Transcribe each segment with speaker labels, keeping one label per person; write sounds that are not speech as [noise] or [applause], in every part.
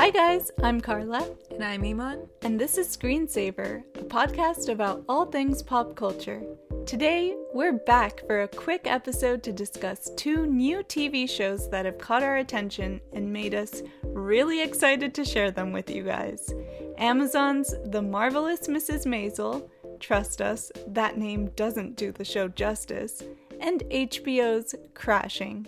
Speaker 1: Hi, guys, I'm Carla,
Speaker 2: And I'm Iman.
Speaker 1: and this is Screensaver, a podcast about all things pop culture. Today, we're back for a quick episode to discuss two new TV shows that have caught our attention and made us really excited to share them with you guys. Amazon's The Marvelous Mrs. Maisel, trust us, that name doesn't do the show justice, and HBO's Crashing.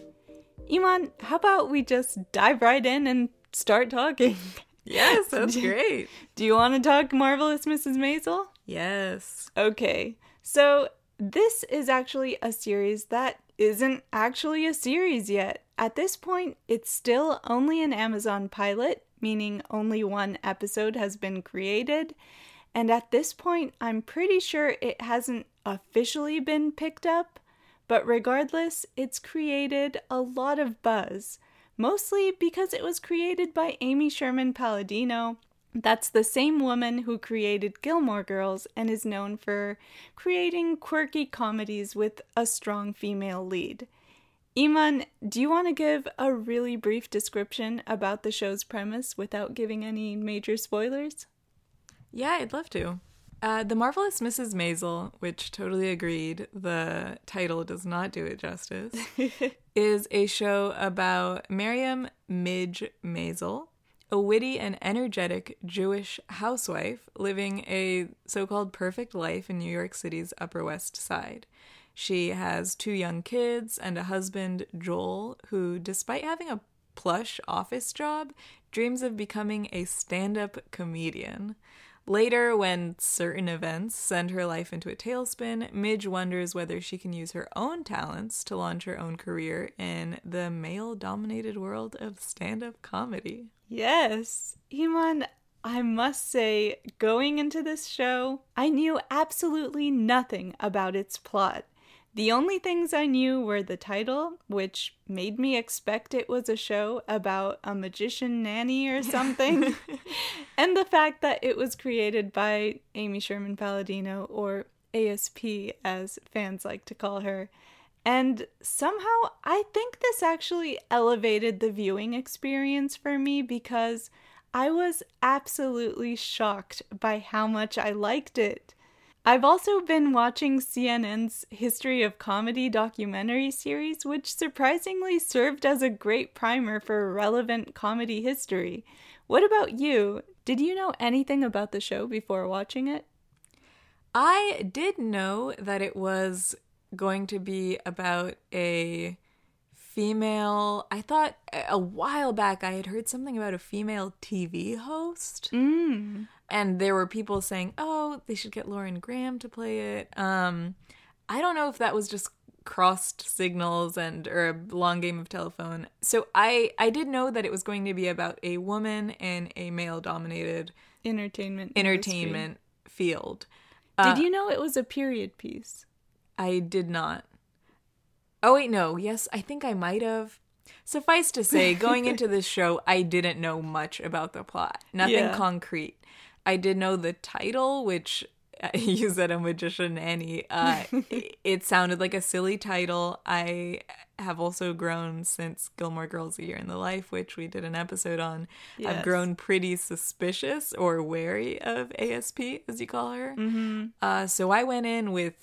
Speaker 1: Iman, how about we just dive right in and start talking?
Speaker 2: Yes, [laughs] that's great.
Speaker 1: Do you want to talk Marvelous Mrs. Maisel?
Speaker 2: Yes.
Speaker 1: Okay, so this is actually a series that isn't actually a series yet. At this point, it's still only an Amazon pilot, meaning only one episode has been created. And at this point, I'm pretty sure it hasn't officially been picked up. But regardless, it's created a lot of buzz, mostly because it was created by Amy Sherman Palladino, that's the same woman who created Gilmore Girls and is known for creating quirky comedies with a strong female lead. Iman, do you want to give a really brief description about the show's premise without giving any major spoilers?
Speaker 2: Yeah, I'd love to. Uh, the Marvelous Mrs. Maisel, which totally agreed, the title does not do it justice, [laughs] is a show about Miriam Midge Maisel, a witty and energetic Jewish housewife living a so called perfect life in New York City's Upper West Side. She has two young kids and a husband, Joel, who, despite having a plush office job, dreams of becoming a stand up comedian. Later, when certain events send her life into a tailspin, Midge wonders whether she can use her own talents to launch her own career in the male dominated world of stand up comedy.
Speaker 1: Yes, Iman, I must say, going into this show, I knew absolutely nothing about its plot. The only things I knew were the title, which made me expect it was a show about a magician nanny or [laughs] something, and the fact that it was created by Amy Sherman Palladino, or ASP as fans like to call her. And somehow I think this actually elevated the viewing experience for me because I was absolutely shocked by how much I liked it. I've also been watching CNN's History of Comedy documentary series, which surprisingly served as a great primer for relevant comedy history. What about you? Did you know anything about the show before watching it?
Speaker 2: I did know that it was going to be about a female. I thought a while back I had heard something about a female TV host.
Speaker 1: Mm.
Speaker 2: And there were people saying, "Oh, they should get Lauren Graham to play it." Um, I don't know if that was just crossed signals and or a long game of telephone. So I I did know that it was going to be about a woman in a male dominated
Speaker 1: Entertainment. industry.
Speaker 2: entertainment field.
Speaker 1: Did you know it was a period piece?
Speaker 2: I did not. Oh wait, no. Yes, I think I might have. Suffice to say, [laughs] going into this show, I didn't know much about the plot. Nothing
Speaker 1: Yeah.
Speaker 2: concrete. I did know the title, which [laughs] you said a magician Annie. Uh, [laughs] it sounded like a silly title. I have also grown since Gilmore Girls: A Year in the Life, which we did an episode on.
Speaker 1: Yes.
Speaker 2: I've grown pretty suspicious or wary of ASP, as you call her. Mm-hmm. Uh, so I went in with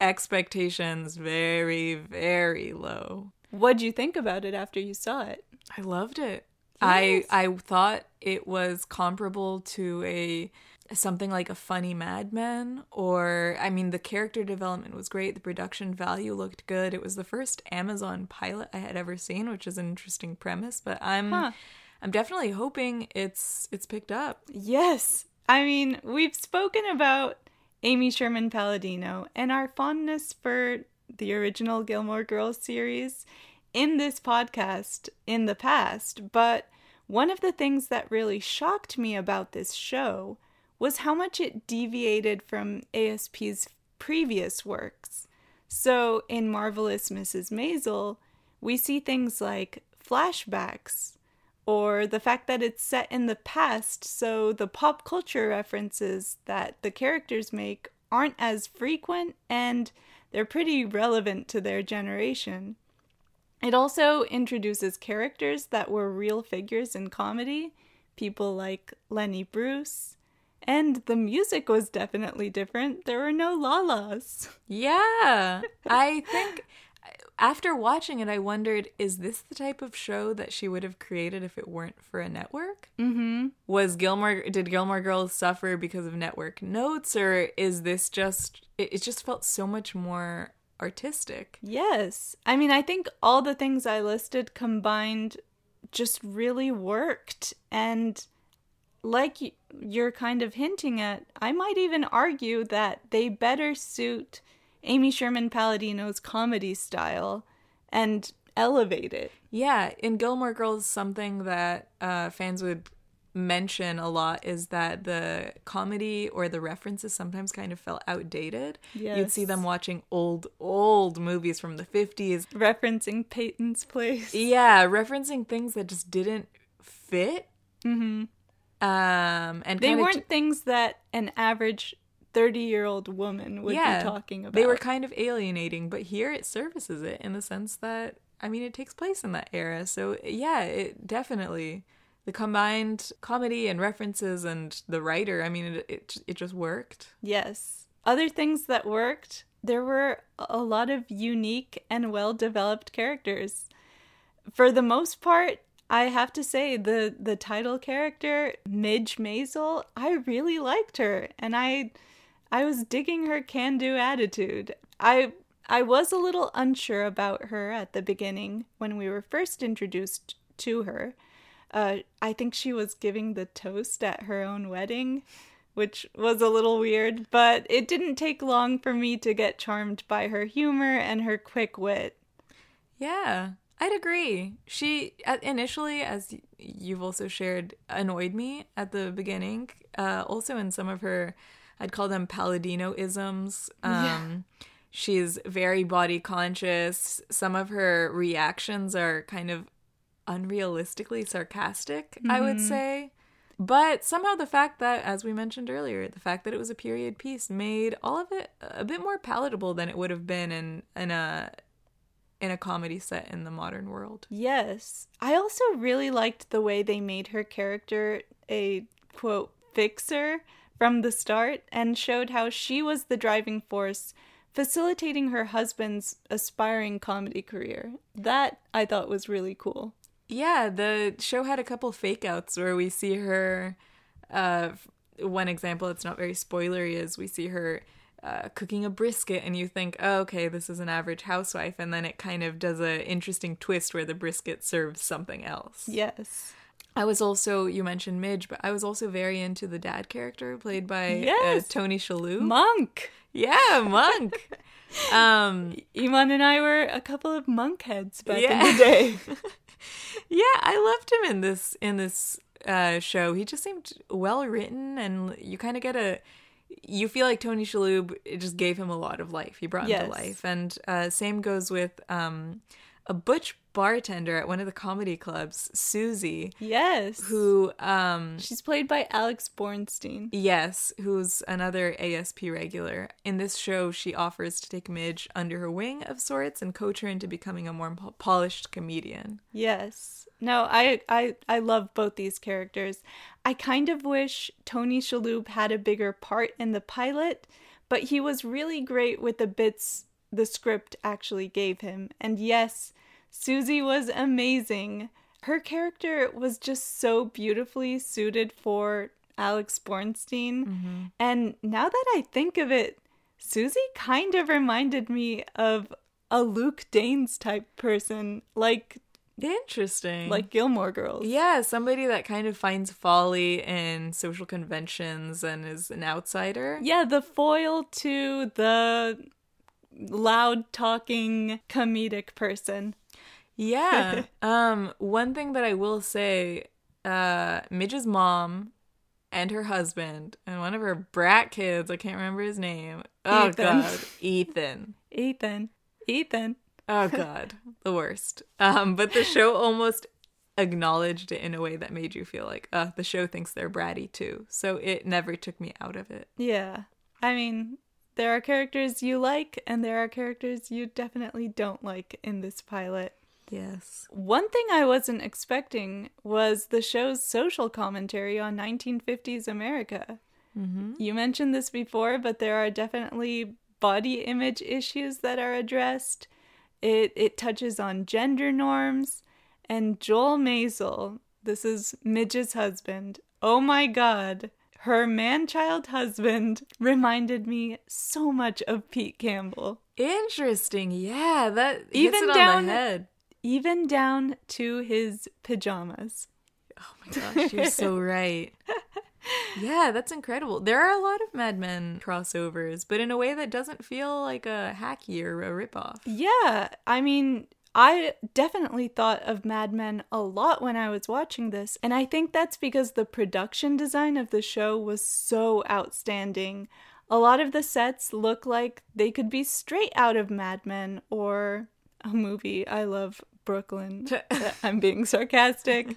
Speaker 2: expectations very, very low.
Speaker 1: What'd you think about it after you saw it?
Speaker 2: I loved it. I I thought it was comparable to a something like a funny Mad Men or I mean the character development was great, the production value looked good. It was the first Amazon pilot I had ever seen, which is an interesting premise, but I'm
Speaker 1: Huh.
Speaker 2: I'm definitely hoping it's it's picked up.
Speaker 1: Yes. I mean, we've spoken about Amy Sherman Palladino and our fondness for the original Gilmore Girls series in this podcast in the past, but one of the things that really shocked me about this show was how much it deviated from ASP's previous works. So, in Marvelous Mrs. Maisel, we see things like flashbacks, or the fact that it's set in the past, so the pop culture references that the characters make aren't as frequent and they're pretty relevant to their generation. It also introduces characters that were real figures in comedy, people like Lenny Bruce. And the music was definitely different. There were no lalas.
Speaker 2: Yeah. [laughs] I think after watching it, I wondered is this the type of show that she would have created if it weren't for a network?
Speaker 1: Mm-hmm.
Speaker 2: Was Gilmore, did Gilmore Girls suffer because of network notes, or is this just, it, it just felt so much more artistic?
Speaker 1: Yes. I mean, I think all the things I listed combined just really worked. And like you're kind of hinting at, I might even argue that they better suit Amy Sherman Palladino's comedy style and elevate it.
Speaker 2: Yeah, in Gilmore Girls, something that uh, fans would mention a lot is that the comedy or the references sometimes kind of felt outdated.
Speaker 1: Yes.
Speaker 2: You'd see them watching old, old movies from the 50s.
Speaker 1: Referencing Peyton's Place.
Speaker 2: Yeah, referencing things that just didn't fit.
Speaker 1: Mm-hmm.
Speaker 2: Um, and
Speaker 1: They weren't
Speaker 2: t-
Speaker 1: things that an average 30 year old woman would
Speaker 2: Yeah,
Speaker 1: be talking about.
Speaker 2: They were kind of alienating, but here it services it in the sense that I mean it takes place in that era. So yeah, it definitely the combined comedy and references and the writer. I mean it it, it just worked.
Speaker 1: Yes. Other things that worked, there were a lot of unique and well developed characters. For the most part, I have to say the the title character, Midge Maisel, I really liked her and I I was digging her can-do attitude. I I was a little unsure about her at the beginning when we were first introduced to her. Uh, I think she was giving the toast at her own wedding, which was a little weird, but it didn't take long for me to get charmed by her humor and her quick wit.
Speaker 2: Yeah, I'd agree. She uh, initially, as you've also shared, annoyed me at the beginning. Uh, also, in some of her, I'd call them Palladino isms. [laughs] Um, She's very body conscious. Some of her reactions are kind of unrealistically sarcastic, I would mm-hmm. say. But somehow the fact that, as we mentioned earlier, the fact that it was a period piece made all of it a bit more palatable than it would have been in in a in a comedy set in the modern world.
Speaker 1: Yes. I also really liked the way they made her character a quote fixer from the start and showed how she was the driving force facilitating her husband's aspiring comedy career. That I thought was really cool.
Speaker 2: Yeah, the show had a couple fake outs where we see her. Uh, one example, it's not very spoilery, is we see her uh, cooking a brisket, and you think, oh, okay, this is an average housewife, and then it kind of does a interesting twist where the brisket serves something else.
Speaker 1: Yes.
Speaker 2: I was also you mentioned Midge, but I was also very into the dad character played by
Speaker 1: Yes.
Speaker 2: uh, Tony Shalhoub.
Speaker 1: Monk.
Speaker 2: yeah, Monk. [laughs] um,
Speaker 1: Iman and I were a couple of monk heads back
Speaker 2: Yeah.
Speaker 1: in the day. [laughs]
Speaker 2: yeah, I loved him in this in this uh, show. He just seemed well written, and you kind of get a. You feel like Tony Shalhoub it just gave him a lot of life. He brought him
Speaker 1: Yes.
Speaker 2: to life, and uh, same goes with um, a butch bartender at one of the comedy clubs, Susie,
Speaker 1: yes.
Speaker 2: who um,
Speaker 1: She's played by Alex Borstein.
Speaker 2: Yes, who's another ASP regular. In this show, she offers to take Midge under her wing of sorts and coach her into becoming a more po- polished comedian.
Speaker 1: Yes. No, I I I love both these characters. I kind of wish Tony Shalhoub had a bigger part in the pilot, but he was really great with the bits the script actually gave him. And yes, Susie was amazing. Her character was just so beautifully suited for Alex Borstein. Mm-hmm. And now that I think of it, Susie kind of reminded me of a Luke Danes type person, like
Speaker 2: Interesting.
Speaker 1: like Gilmore Girls.
Speaker 2: yeah, somebody that kind of finds folly in social conventions and is an outsider.
Speaker 1: Yeah, the foil to the loud talking comedic person.
Speaker 2: Yeah. [laughs] um, one thing that I will say, uh, Midge's mom and her husband and one of her brat kids, I can't remember his name. Oh
Speaker 1: Ethan.
Speaker 2: god, [laughs] Ethan.
Speaker 1: Ethan. Ethan.
Speaker 2: Oh [laughs] god, the worst. Um, but the show almost acknowledged it in a way that made you feel like, uh, the show thinks they're bratty too. So it never took me out of it.
Speaker 1: Yeah. I mean, there are characters you like and there are characters you definitely don't like in this pilot.
Speaker 2: Yes.
Speaker 1: One thing I wasn't expecting was the show's social commentary on 1950s America.
Speaker 2: Mm-hmm.
Speaker 1: You mentioned this before, but there are definitely body image issues that are addressed. It it touches on gender norms and Joel Maisel. This is Midge's husband. Oh my god. Her man-child husband reminded me so much of Pete Campbell.
Speaker 2: Interesting. Yeah, that
Speaker 1: Even down-
Speaker 2: the head.
Speaker 1: Even down to his pajamas.
Speaker 2: Oh my gosh, you're so [laughs] right. Yeah, that's incredible. There are a lot of Mad Men crossovers, but in a way that doesn't feel like a hacky or a ripoff.
Speaker 1: Yeah, I mean, I definitely thought of Mad Men a lot when I was watching this, and I think that's because the production design of the show was so outstanding. A lot of the sets look like they could be straight out of Mad Men or a movie. I love Brooklyn. [laughs] I'm being sarcastic.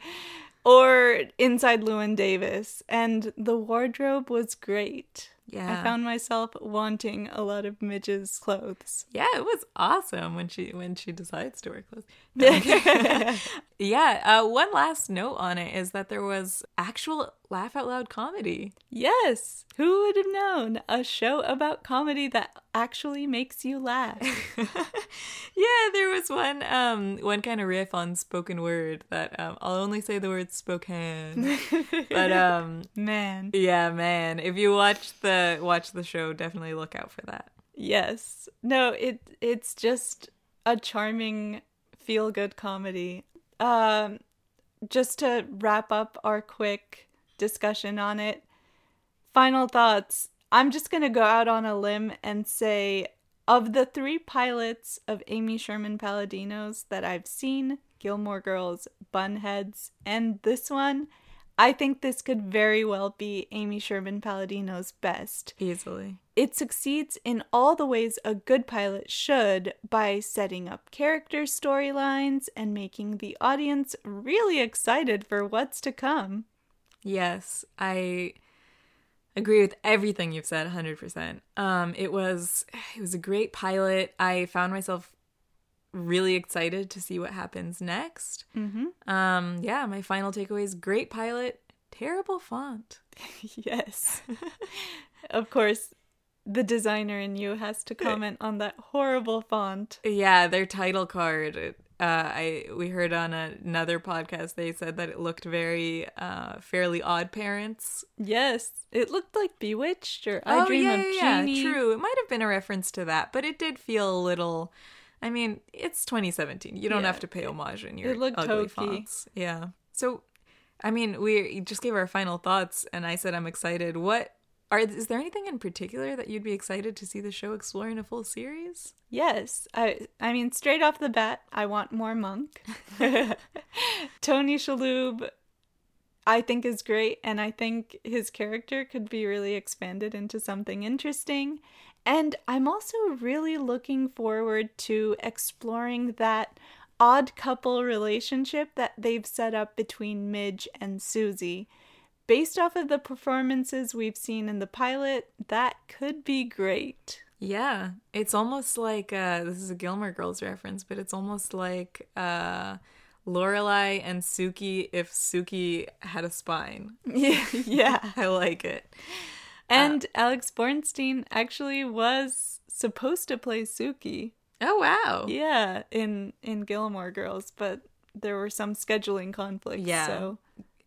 Speaker 1: Or Inside Llewyn Davis. And the wardrobe was great.
Speaker 2: Yeah.
Speaker 1: I found myself wanting a lot of Midge's clothes.
Speaker 2: Yeah, it was awesome when she when she decides to wear clothes. [laughs] Yeah, uh, one last note on it is that there was actual laugh out loud comedy.
Speaker 1: Yes, who would have known? A show about comedy that actually makes you laugh. [laughs]
Speaker 2: yeah, there was one um one kind of riff on spoken word that um, I'll only say the word Spokane. but um [laughs]
Speaker 1: Man,
Speaker 2: yeah, man, if you watch the watch the show, definitely look out for that.
Speaker 1: yes. No, it it's just a charming feel good comedy. Um just to wrap up our quick discussion on it. Final thoughts. I'm just going to go out on a limb and say of the 3 pilots of Amy Sherman Palladino's that I've seen, Gilmore Girls, Bunheads, and this one, I think this could very well be Amy Sherman Palladino's best.
Speaker 2: Easily.
Speaker 1: It succeeds in all the ways a good pilot should by setting up character storylines and making the audience really excited for what's to come.
Speaker 2: Yes, I agree with everything you've said 100%. Um it was it was a great pilot. I found myself really excited to see what happens next.
Speaker 1: Mm-hmm.
Speaker 2: Um yeah, my final takeaway is great pilot, terrible font. [laughs]
Speaker 1: yes. of course, the designer in you has to comment on that horrible font.
Speaker 2: Yeah, their title card. Uh, I we heard on another podcast they said that it looked very uh, fairly odd parents.
Speaker 1: Yes, it looked like Bewitched or I
Speaker 2: oh
Speaker 1: Dream
Speaker 2: yeah,
Speaker 1: of
Speaker 2: yeah,
Speaker 1: Jeannie.
Speaker 2: yeah, true. It might have been a reference to that, but it did feel a little. I mean, it's 2017. You don't
Speaker 1: Yeah,
Speaker 2: have to pay homage in your
Speaker 1: it looked
Speaker 2: ugly
Speaker 1: hokey.
Speaker 2: fonts. Yeah. So, I mean, we just gave our final thoughts, and I said I'm excited. What are? Is there anything in particular that you'd be excited to see the show explore in a full series?
Speaker 1: Yes, I I mean straight off the bat, I want more Monk. [laughs] Tony Shalhoub, I think is great, and I think his character could be really expanded into something interesting. And I'm also really looking forward to exploring that odd couple relationship that they've set up between Midge and Susie. Based off of the performances we've seen in the pilot, that could be great.
Speaker 2: Yeah, it's almost like uh, this is a Gilmore Girls reference, but it's almost like uh, Lorelai and Suki if Suki had a spine.
Speaker 1: Yeah, [laughs] yeah.
Speaker 2: I like it.
Speaker 1: And Alex Borstein actually was supposed to play Suki.
Speaker 2: Oh wow!
Speaker 1: Yeah, in in Gilmore Girls, but there were some scheduling conflicts.
Speaker 2: Yeah.
Speaker 1: So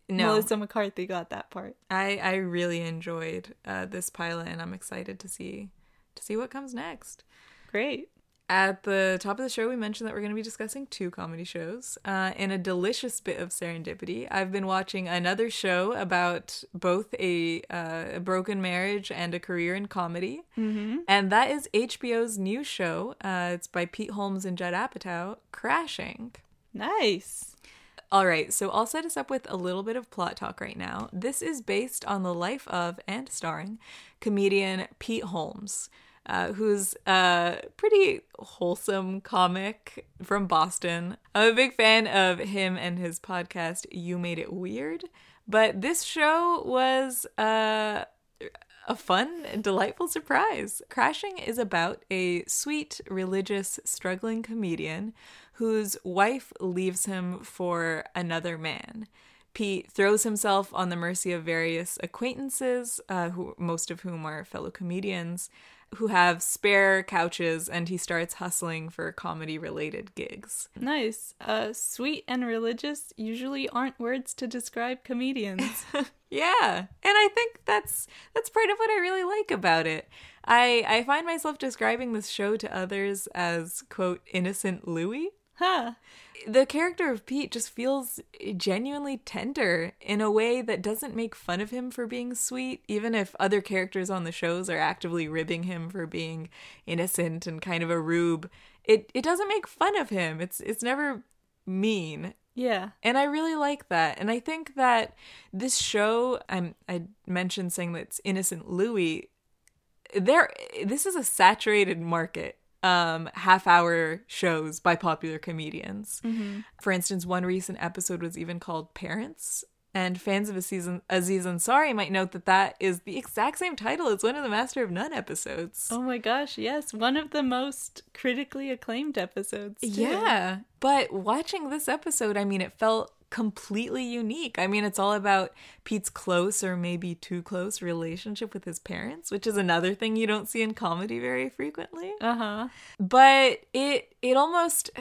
Speaker 2: No,
Speaker 1: Melissa McCarthy got that part.
Speaker 2: I I really enjoyed uh, this pilot, and I'm excited to see to see what comes next.
Speaker 1: Great.
Speaker 2: At the top of the show, we mentioned that we're going to be discussing two comedy shows. Uh, in a delicious bit of serendipity, I've been watching another show about both a, uh, a broken marriage and a career in comedy.
Speaker 1: Mm-hmm.
Speaker 2: And that is HBO's new show. Uh, it's by Pete Holmes and Judd Apatow, Crashing.
Speaker 1: Nice.
Speaker 2: All right, so I'll set us up with a little bit of plot talk right now. This is based on the life of and starring comedian Pete Holmes, uh, who's a pretty wholesome comic from Boston. I'm a big fan of him and his podcast, You Made It Weird. But this show was uh, a fun and delightful surprise. Crashing is about a sweet, religious, struggling comedian whose wife leaves him for another man. Pete throws himself on the mercy of various acquaintances, uh, who, most of whom are fellow comedians, who have spare couches, and he starts hustling for comedy related gigs.
Speaker 1: Nice. Uh, sweet and religious usually aren't words to describe comedians. [laughs]
Speaker 2: yeah, and I think that's that's part of what I really like about it. I I find myself describing this show to others as quote innocent Louis.
Speaker 1: Huh.
Speaker 2: The character of Pete just feels genuinely tender in a way that doesn't make fun of him for being sweet, even if other characters on the shows are actively ribbing him for being innocent and kind of a rube. It it doesn't make fun of him. It's it's never mean.
Speaker 1: Yeah.
Speaker 2: And I really like that. And I think that this show, I'm I mentioned saying that it's innocent Louis. There this is a saturated market um, half hour shows by popular comedians. For instance, one recent episode was even called Parents. And fans of a Aziz, Aziz Ansari might note that that is the exact same title as one of the Master of None episodes.
Speaker 1: Oh my gosh, yes. One of the most critically acclaimed episodes. too.
Speaker 2: Yeah. But watching this episode, I mean, it felt completely unique. I mean, it's all about Pete's close or maybe too close relationship with his parents, which is another thing you don't see in comedy very frequently.
Speaker 1: Uh huh.
Speaker 2: But it it almost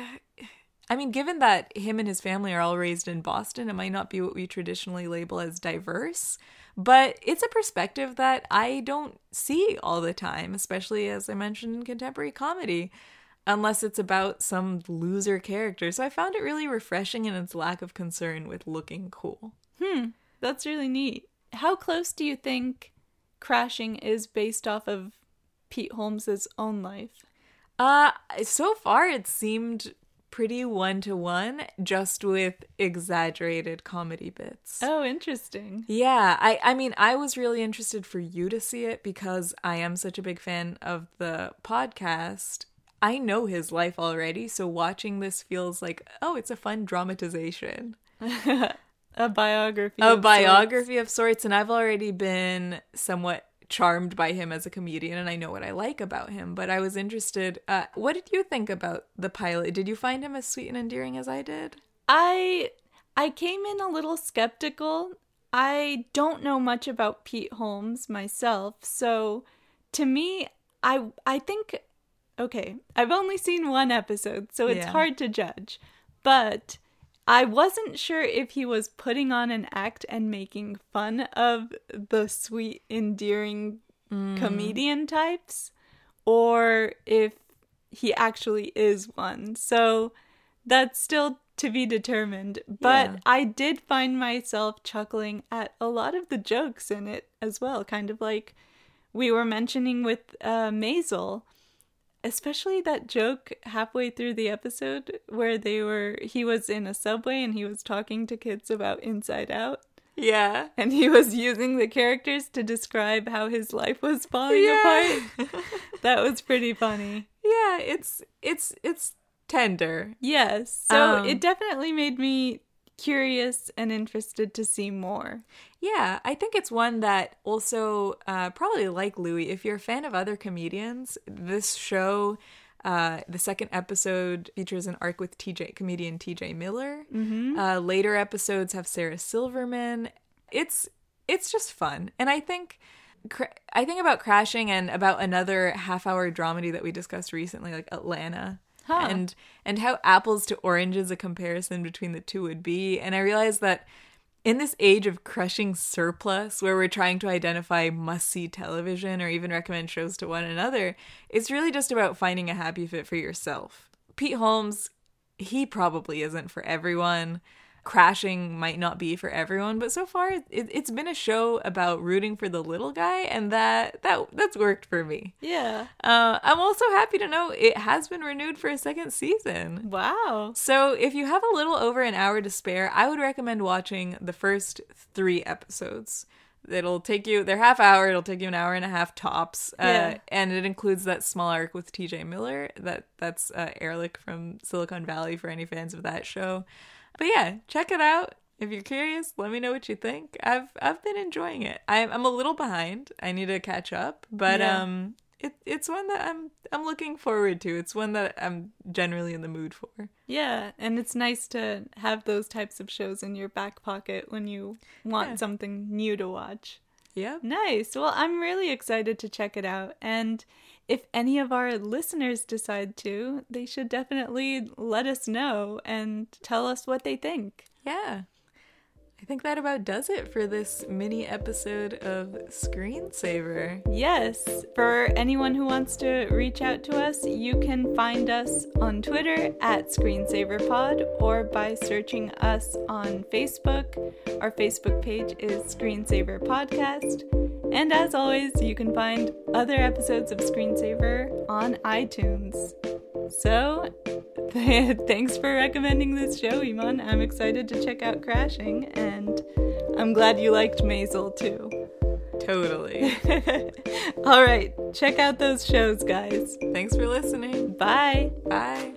Speaker 2: I mean, given that him and his family are all raised in Boston, it might not be what we traditionally label as diverse, but it's a perspective that I don't see all the time, especially as I mentioned in contemporary comedy, unless it's about some loser character. So I found it really refreshing in its lack of concern with looking cool.
Speaker 1: Hmm, that's really neat. How close do you think Crashing is based off of Pete Holmes's own life?
Speaker 2: Uh, so far it seemed pretty one to one, just with exaggerated comedy bits.
Speaker 1: Oh, interesting.
Speaker 2: Yeah, I I mean I was really interested for you to see it because I am such a big fan of the podcast. I know his life already, so watching this feels like, oh, it's a fun dramatization. [laughs]
Speaker 1: A biography.
Speaker 2: A
Speaker 1: of
Speaker 2: biography of sorts, and I've already been somewhat charmed by him as a comedian and I know what I like about him, but I was interested uh, what did you think about the pilot? Did you find him as sweet and endearing as I did?
Speaker 1: I I came in a little skeptical. I don't know much about Pete Holmes myself, so to me, I I think okay, I've only seen one episode, so it's
Speaker 2: Yeah.
Speaker 1: hard to judge. But I wasn't sure if he was putting on an act and making fun of the sweet, endearing comedian types, or if he actually is one. So that's still to be determined. But
Speaker 2: Yeah.
Speaker 1: I did find myself chuckling at a lot of the jokes in it as well, kind of like we were mentioning with uh, Maisel. Especially that joke halfway through the episode where they were he was in a subway and he was talking to kids about Inside Out
Speaker 2: Yeah.
Speaker 1: and he was using the characters to describe how his life was falling
Speaker 2: Yeah.
Speaker 1: apart. [laughs] That was pretty funny.
Speaker 2: yeah, it's it's it's tender.
Speaker 1: Yes. So
Speaker 2: Um,
Speaker 1: it definitely made me curious and interested to see more.
Speaker 2: Yeah, I think it's one that also uh, probably like Louis. If you're a fan of other comedians, this show, uh, the second episode features an arc with TJ comedian TJ Miller. Mm-hmm. Uh, later episodes have Sarah Silverman. It's it's just fun, and I think. I think about crashing and about another half-hour dramedy that we discussed recently, like Atlanta,
Speaker 1: Huh.
Speaker 2: and and how apples to oranges a comparison between the two would be. And I realized that in this age of crushing surplus where we're trying to identify must see television or even recommend shows to one another, it's really just about finding a happy fit for yourself. Pete Holmes, he probably isn't for everyone. Crashing might not be for everyone, but so far it, it's been a show about rooting for the little guy, and that that that's worked for me.
Speaker 1: Yeah.
Speaker 2: Uh, I'm also happy to know it has been renewed for a second season.
Speaker 1: Wow.
Speaker 2: So, if you have a little over an hour to spare, I would recommend watching the first three episodes. It'll take you, they're half hour, it'll take you an hour and a half tops. Uh,
Speaker 1: Yeah.
Speaker 2: And it includes that small arc with TJ Miller. That That's uh, Erlich from Silicon Valley for any fans of that show. But yeah, check it out. If you're curious, let me know what you think. I've I've been enjoying it. I'm I'm a little behind. I need to catch up, but
Speaker 1: Yeah.
Speaker 2: um it, it's one that I'm I'm looking forward to. It's one that I'm generally in the mood for.
Speaker 1: Yeah, and it's nice to have those types of shows in your back pocket when you want
Speaker 2: Yeah.
Speaker 1: something new to watch.
Speaker 2: Yeah.
Speaker 1: Nice. Well, I'm really excited to check it out. And if any of our listeners decide to, they should definitely let us know and tell us what they think.
Speaker 2: Yeah. I think that about does it for this mini episode of Screensaver.
Speaker 1: Yes, for anyone who wants to reach out to us, you can find us on Twitter at ScreensaverPod or by searching us on Facebook. Our Facebook page is Screensaver Podcast. And as always, you can find other episodes of Screensaver on iTunes. So, [laughs] thanks for recommending this show, Iman. I'm excited to check out Crashing, and I'm glad you liked Maisel too.
Speaker 2: Totally. [laughs]
Speaker 1: All right, check out those shows, guys.
Speaker 2: Thanks for listening.
Speaker 1: Bye.
Speaker 2: Bye.